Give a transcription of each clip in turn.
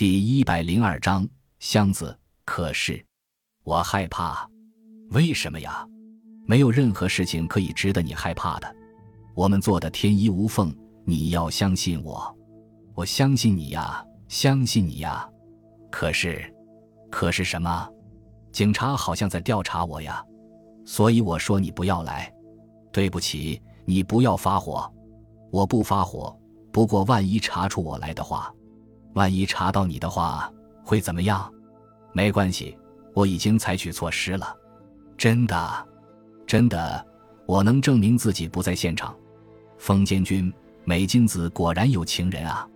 第一百零二章箱子。可是，我害怕。为什么呀？没有任何事情可以值得你害怕的。我们做的天衣无缝，你要相信我。我相信你呀，相信你呀。可是，可是什么？警察好像在调查我呀。所以我说你不要来。对不起，你不要发火。我不发火。不过万一查出我来的话。万一查到你的话，会怎么样？没关系，我已经采取措施了。真的，真的，我能证明自己不在现场。风间君，美金子果然有情人啊！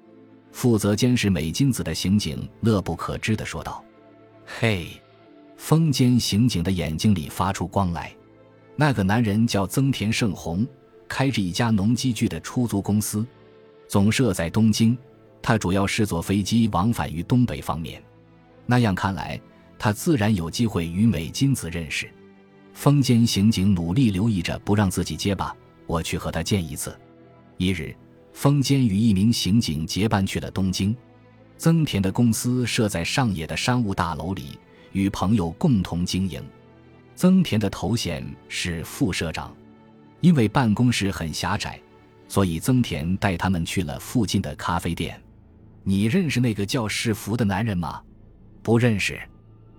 负责监视美金子的刑警乐不可支地说道：“嘿！”风间刑警的眼睛里发出光来。那个男人叫增田胜宏，开着一家农机具的出租公司，总设在东京。他主要是坐飞机往返于东北方面，那样看来，他自然有机会与美金子认识。风间刑警努力留意着，不让自己结巴。我去和他见一次。一日，风间与一名刑警结伴去了东京。增田的公司设在上野的商务大楼里，与朋友共同经营。增田的头衔是副社长，因为办公室很狭窄，所以增田带他们去了附近的咖啡店。你认识那个叫世福的男人吗？不认识。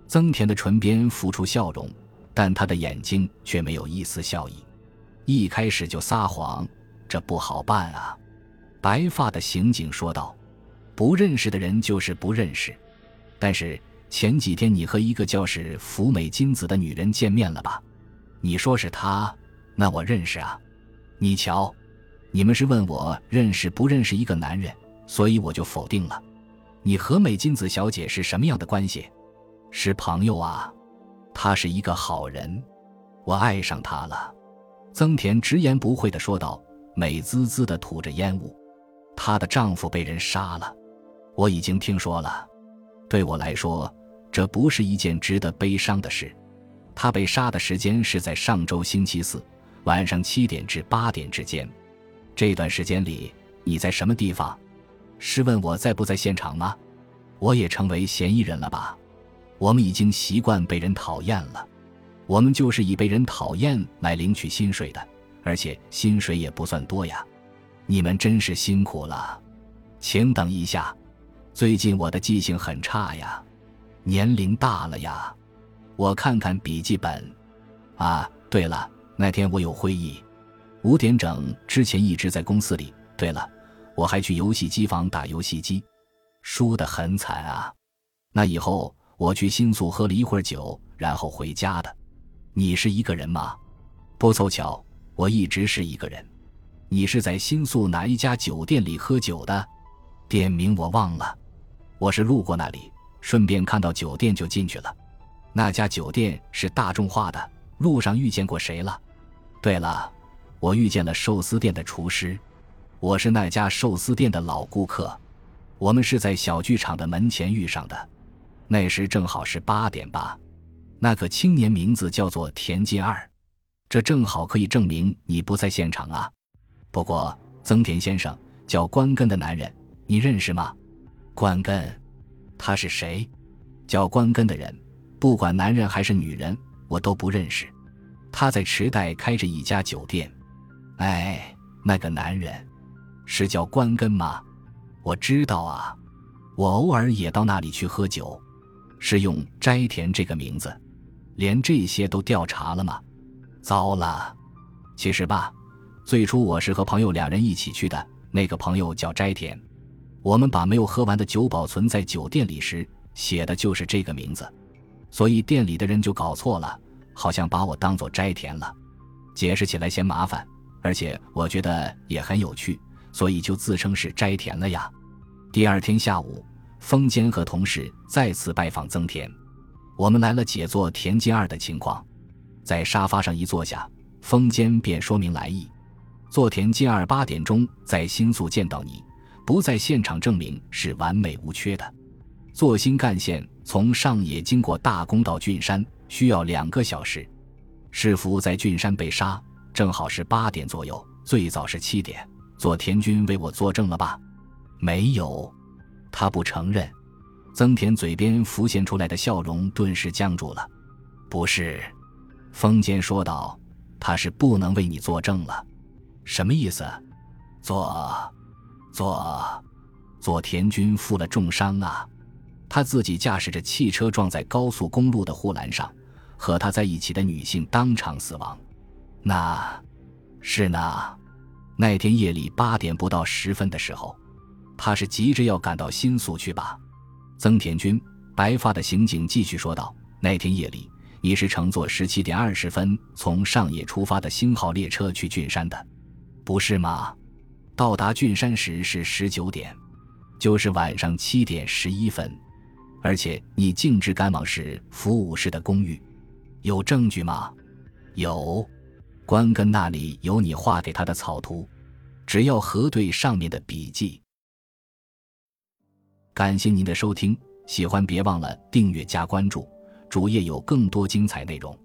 增田的唇边浮出笑容，但他的眼睛却没有一丝笑意。一开始就撒谎，这不好办啊！白发的刑警说道：“不认识的人就是不认识。但是前几天你和一个叫是福美金子的女人见面了吧？你说是她，那我认识啊。你瞧，你们是问我认识不认识一个男人？”所以我就否定了。你和美金子小姐是什么样的关系？是朋友啊。她是一个好人，我爱上她了。曾田直言不讳地说道，美滋滋地吐着烟雾。她的丈夫被人杀了，我已经听说了。对我来说，这不是一件值得悲伤的事。她被杀的时间是在上周星期四晚上七点至八点之间。这段时间里，你在什么地方？是问我在不在现场吗？我也成为嫌疑人了吧？我们已经习惯被人讨厌了，我们就是以被人讨厌来领取薪水的，而且薪水也不算多呀。你们真是辛苦了，请等一下。最近我的记性很差呀，年龄大了呀。我看看笔记本。啊，对了，那天我有会议，五点整之前一直在公司里。对了。我还去游戏机房打游戏机，输得很惨啊！那以后我去新宿喝了一会儿酒，然后回家的。你是一个人吗？不凑巧，我一直是一个人。你是在新宿哪一家酒店里喝酒的？店名我忘了。我是路过那里，顺便看到酒店就进去了。那家酒店是大众化的。路上遇见过谁了？对了，我遇见了寿司店的厨师。我是那家寿司店的老顾客，我们是在小剧场的门前遇上的，那时正好是八点吧。那个青年名字叫做田进二，这正好可以证明你不在现场啊。不过增田先生叫关根的男人，你认识吗？关根，他是谁？叫关根的人，不管男人还是女人，我都不认识。他在池袋开着一家酒店。哎，那个男人。是叫关根吗？我知道啊，我偶尔也到那里去喝酒。是用斋田这个名字，连这些都调查了吗？糟了！其实吧，最初我是和朋友两人一起去的，那个朋友叫斋田。我们把没有喝完的酒保存在酒店里时，写的就是这个名字，所以店里的人就搞错了，好像把我当做斋田了。解释起来嫌麻烦，而且我觉得也很有趣。所以就自称是斋田了呀。第二天下午，风间和同事再次拜访增田，我们来了解作田金二的情况。在沙发上一坐下，风间便说明来意：做田金二八点钟在新宿见到你，不在现场证明是完美无缺的。坐新干线从上野经过大宫到郡山需要两个小时。师傅在郡山被杀，正好是八点左右，最早是七点。做田军为我作证了吧？没有，他不承认。曾田嘴边浮现出来的笑容顿时僵住了。不是，风间说道：“他是不能为你作证了。”什么意思？做，做，做田军负了重伤啊！他自己驾驶着汽车撞在高速公路的护栏上，和他在一起的女性当场死亡。那，是呢。那天夜里八点不到十分的时候，他是急着要赶到新宿去吧？曾田君，白发的刑警继续说道：“那天夜里，你是乘坐十七点二十分从上野出发的星号列车去郡山的，不是吗？到达郡山时是十九点，就是晚上七点十一分。而且你径直赶往是福武士的公寓，有证据吗？有。”关根那里有你画给他的草图，只要核对上面的笔记。感谢您的收听，喜欢别忘了订阅加关注，主页有更多精彩内容。